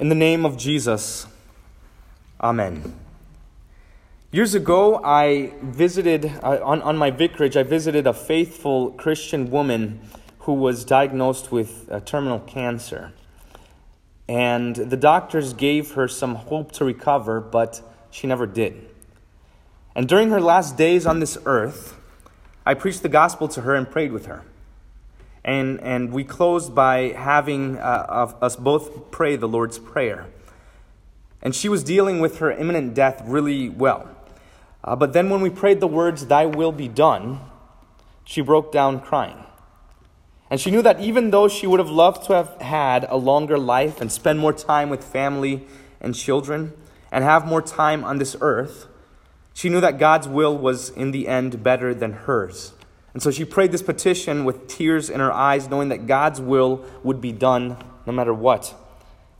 In the name of Jesus, Amen. Years ago, I visited, uh, on, on my vicarage, I visited a faithful Christian woman who was diagnosed with uh, terminal cancer. And the doctors gave her some hope to recover, but she never did. And during her last days on this earth, I preached the gospel to her and prayed with her. And, and we closed by having uh, us both pray the Lord's Prayer. And she was dealing with her imminent death really well. Uh, but then when we prayed the words, Thy will be done, she broke down crying. And she knew that even though she would have loved to have had a longer life and spend more time with family and children and have more time on this earth, she knew that God's will was in the end better than hers. And so she prayed this petition with tears in her eyes, knowing that God's will would be done no matter what,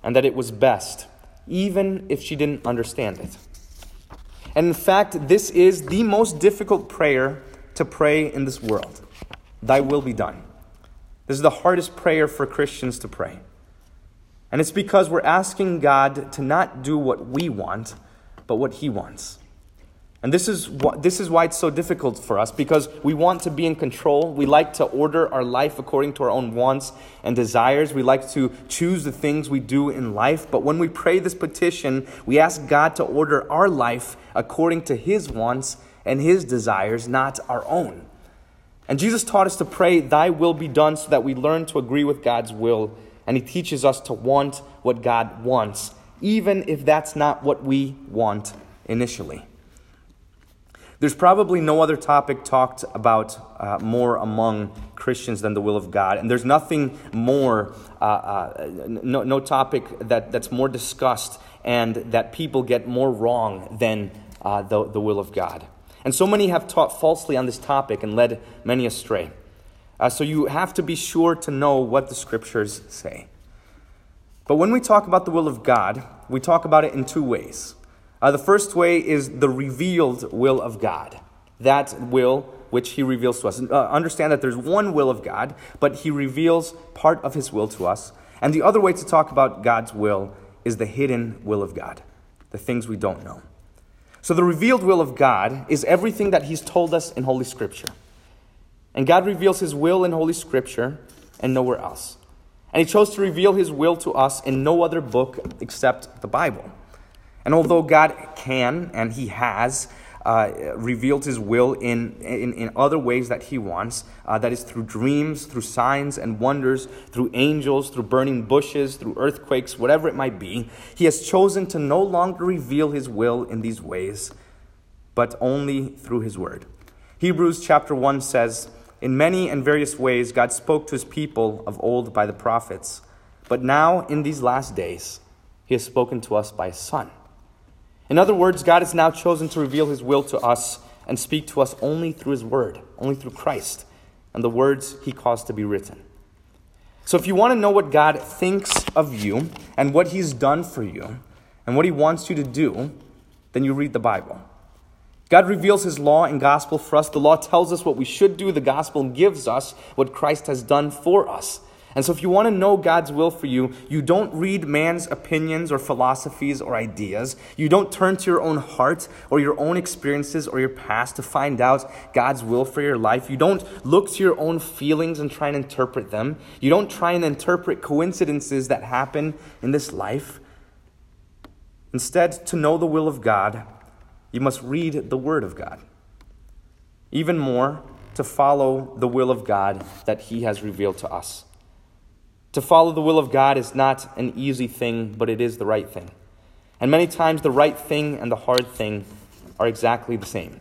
and that it was best, even if she didn't understand it. And in fact, this is the most difficult prayer to pray in this world Thy will be done. This is the hardest prayer for Christians to pray. And it's because we're asking God to not do what we want, but what He wants. And this is, wh- this is why it's so difficult for us because we want to be in control. We like to order our life according to our own wants and desires. We like to choose the things we do in life. But when we pray this petition, we ask God to order our life according to His wants and His desires, not our own. And Jesus taught us to pray, Thy will be done, so that we learn to agree with God's will. And He teaches us to want what God wants, even if that's not what we want initially. There's probably no other topic talked about uh, more among Christians than the will of God. And there's nothing more, uh, uh, no, no topic that, that's more discussed and that people get more wrong than uh, the, the will of God. And so many have taught falsely on this topic and led many astray. Uh, so you have to be sure to know what the scriptures say. But when we talk about the will of God, we talk about it in two ways. Uh, the first way is the revealed will of God. That will which he reveals to us. Uh, understand that there's one will of God, but he reveals part of his will to us. And the other way to talk about God's will is the hidden will of God, the things we don't know. So the revealed will of God is everything that he's told us in Holy Scripture. And God reveals his will in Holy Scripture and nowhere else. And he chose to reveal his will to us in no other book except the Bible. And although God can and He has uh, revealed His will in, in, in, other ways that He wants, uh, that is through dreams, through signs and wonders, through angels, through burning bushes, through earthquakes, whatever it might be, He has chosen to no longer reveal His will in these ways, but only through His Word. Hebrews chapter 1 says, In many and various ways, God spoke to His people of old by the prophets, but now in these last days, He has spoken to us by His Son in other words, God has now chosen to reveal his will to us and speak to us only through his word, only through Christ and the words he caused to be written. So if you want to know what God thinks of you and what he's done for you and what he wants you to do, then you read the Bible. God reveals his law and gospel for us. The law tells us what we should do, the gospel gives us what Christ has done for us. And so, if you want to know God's will for you, you don't read man's opinions or philosophies or ideas. You don't turn to your own heart or your own experiences or your past to find out God's will for your life. You don't look to your own feelings and try and interpret them. You don't try and interpret coincidences that happen in this life. Instead, to know the will of God, you must read the Word of God. Even more, to follow the will of God that He has revealed to us. To follow the will of God is not an easy thing, but it is the right thing. And many times the right thing and the hard thing are exactly the same.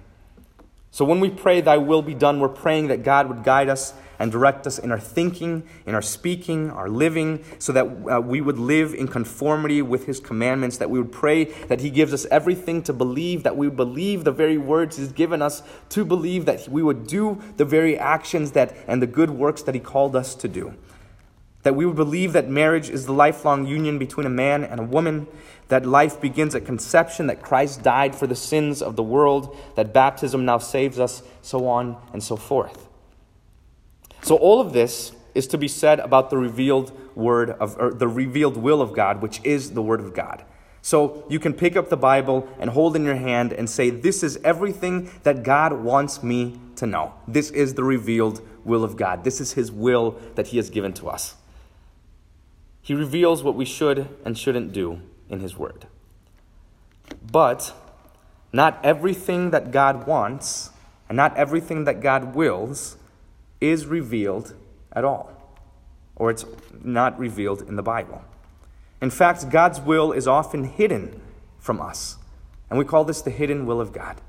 So when we pray, Thy will be done, we're praying that God would guide us and direct us in our thinking, in our speaking, our living, so that uh, we would live in conformity with His commandments, that we would pray that He gives us everything to believe, that we would believe the very words He's given us to believe, that we would do the very actions that, and the good works that He called us to do that we would believe that marriage is the lifelong union between a man and a woman, that life begins at conception, that Christ died for the sins of the world, that baptism now saves us, so on and so forth. So, all of this is to be said about the revealed word of or the revealed will of God, which is the word of God. So you can pick up the Bible and hold in your hand and say, This is everything that God wants me to know. This is the revealed will of God. This is His will that He has given to us. He reveals what we should and shouldn't do in His Word. But not everything that God wants and not everything that God wills is revealed at all, or it's not revealed in the Bible. In fact, God's will is often hidden from us, and we call this the hidden will of God.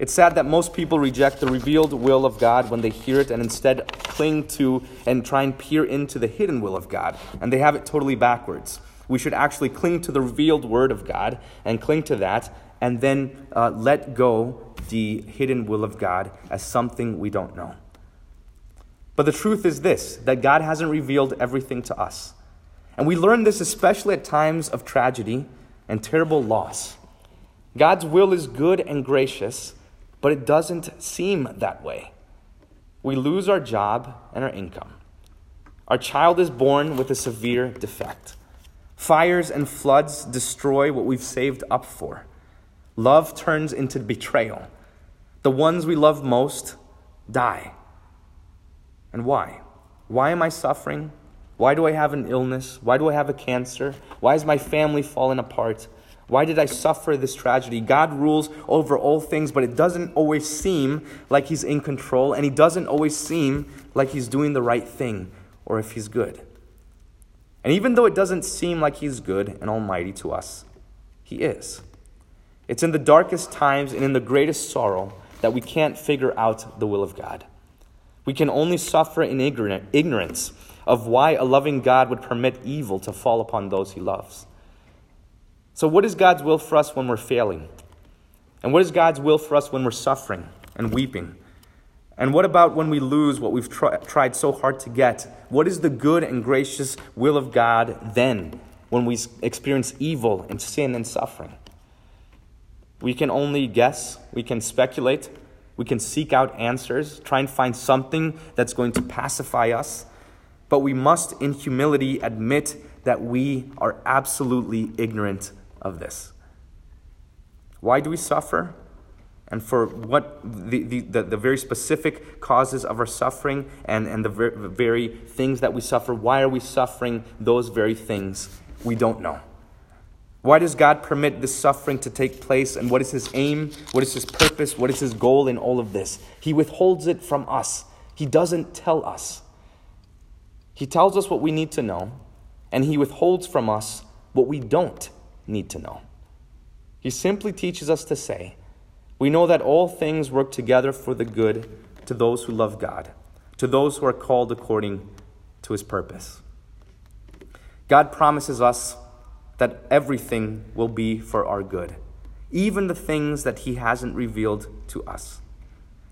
It's sad that most people reject the revealed will of God when they hear it and instead cling to and try and peer into the hidden will of God, and they have it totally backwards. We should actually cling to the revealed word of God and cling to that, and then uh, let go the hidden will of God as something we don't know. But the truth is this that God hasn't revealed everything to us. And we learn this especially at times of tragedy and terrible loss. God's will is good and gracious but it doesn't seem that way. We lose our job and our income. Our child is born with a severe defect. Fires and floods destroy what we've saved up for. Love turns into betrayal. The ones we love most die. And why? Why am I suffering? Why do I have an illness? Why do I have a cancer? Why is my family falling apart? Why did I suffer this tragedy? God rules over all things, but it doesn't always seem like He's in control, and He doesn't always seem like He's doing the right thing or if He's good. And even though it doesn't seem like He's good and almighty to us, He is. It's in the darkest times and in the greatest sorrow that we can't figure out the will of God. We can only suffer in ignorance of why a loving God would permit evil to fall upon those He loves. So, what is God's will for us when we're failing? And what is God's will for us when we're suffering and weeping? And what about when we lose what we've tr- tried so hard to get? What is the good and gracious will of God then when we experience evil and sin and suffering? We can only guess, we can speculate, we can seek out answers, try and find something that's going to pacify us. But we must, in humility, admit that we are absolutely ignorant of this. Why do we suffer? And for what the, the, the, the very specific causes of our suffering and, and the very, very things that we suffer, why are we suffering those very things? We don't know. Why does God permit this suffering to take place? And what is His aim? What is His purpose? What is His goal in all of this? He withholds it from us, He doesn't tell us. He tells us what we need to know, and He withholds from us what we don't need to know. He simply teaches us to say, We know that all things work together for the good to those who love God, to those who are called according to his purpose. God promises us that everything will be for our good, even the things that he hasn't revealed to us.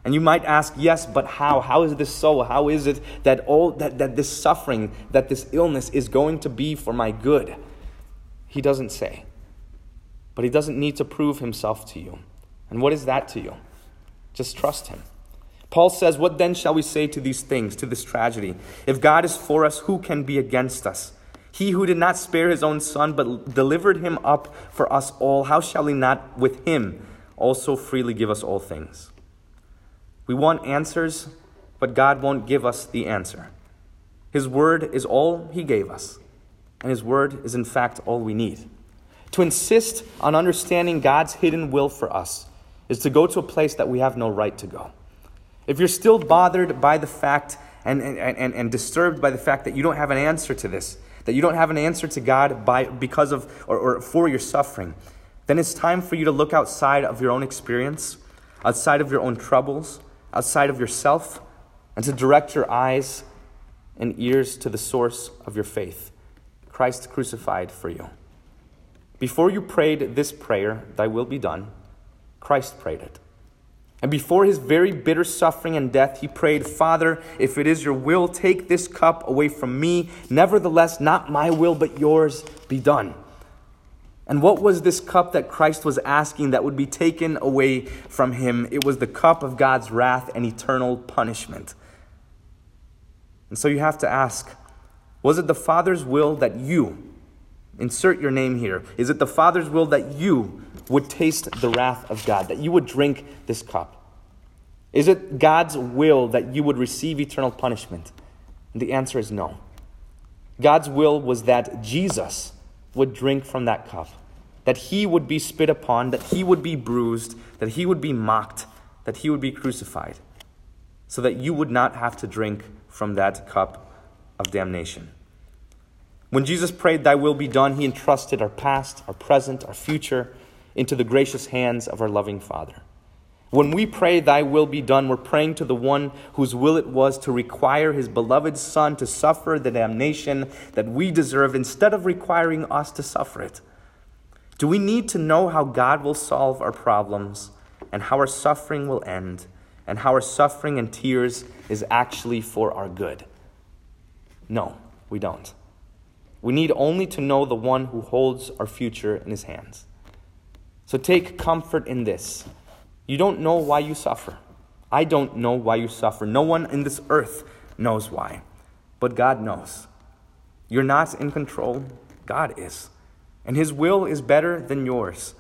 And you might ask, yes, but how? How is this so? How is it that all that, that this suffering, that this illness is going to be for my good? He doesn't say. But he doesn't need to prove himself to you. And what is that to you? Just trust him. Paul says, What then shall we say to these things, to this tragedy? If God is for us, who can be against us? He who did not spare his own son, but delivered him up for us all, how shall he not with him also freely give us all things? We want answers, but God won't give us the answer. His word is all he gave us and His Word is, in fact, all we need. To insist on understanding God's hidden will for us is to go to a place that we have no right to go. If you're still bothered by the fact and, and, and, and disturbed by the fact that you don't have an answer to this, that you don't have an answer to God by, because of or, or for your suffering, then it's time for you to look outside of your own experience, outside of your own troubles, outside of yourself, and to direct your eyes and ears to the source of your faith. Christ crucified for you. Before you prayed this prayer, Thy will be done, Christ prayed it. And before his very bitter suffering and death, he prayed, Father, if it is your will, take this cup away from me. Nevertheless, not my will, but yours be done. And what was this cup that Christ was asking that would be taken away from him? It was the cup of God's wrath and eternal punishment. And so you have to ask was it the Father's will that you, insert your name here, is it the Father's will that you would taste the wrath of God, that you would drink this cup? Is it God's will that you would receive eternal punishment? And the answer is no. God's will was that Jesus would drink from that cup, that he would be spit upon, that he would be bruised, that he would be mocked, that he would be crucified, so that you would not have to drink from that cup of damnation. When Jesus prayed, Thy will be done, he entrusted our past, our present, our future into the gracious hands of our loving Father. When we pray, Thy will be done, we're praying to the one whose will it was to require his beloved Son to suffer the damnation that we deserve instead of requiring us to suffer it. Do we need to know how God will solve our problems and how our suffering will end and how our suffering and tears is actually for our good? No, we don't. We need only to know the one who holds our future in his hands. So take comfort in this. You don't know why you suffer. I don't know why you suffer. No one in this earth knows why. But God knows. You're not in control, God is. And His will is better than yours.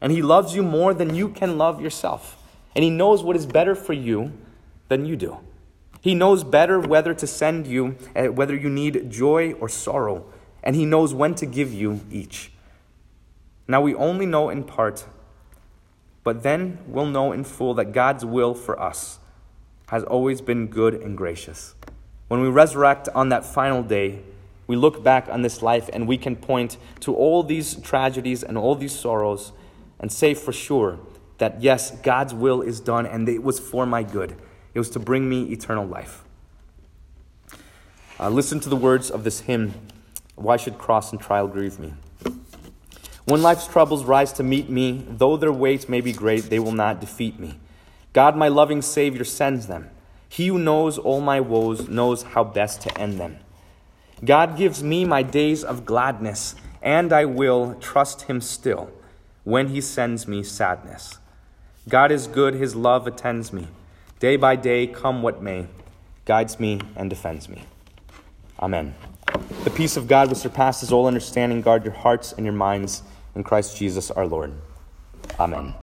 And He loves you more than you can love yourself. And He knows what is better for you than you do. He knows better whether to send you, eh, whether you need joy or sorrow, and He knows when to give you each. Now we only know in part, but then we'll know in full that God's will for us has always been good and gracious. When we resurrect on that final day, we look back on this life and we can point to all these tragedies and all these sorrows and say for sure that yes, God's will is done and it was for my good. It was to bring me eternal life. Uh, listen to the words of this hymn Why should cross and trial grieve me? When life's troubles rise to meet me, though their weight may be great, they will not defeat me. God, my loving Savior, sends them. He who knows all my woes knows how best to end them. God gives me my days of gladness, and I will trust Him still when He sends me sadness. God is good, His love attends me day by day, come what may, guides me and defends me. Amen. The peace of God, which surpasses all understanding, guard your hearts and your minds in Christ Jesus our Lord. Amen.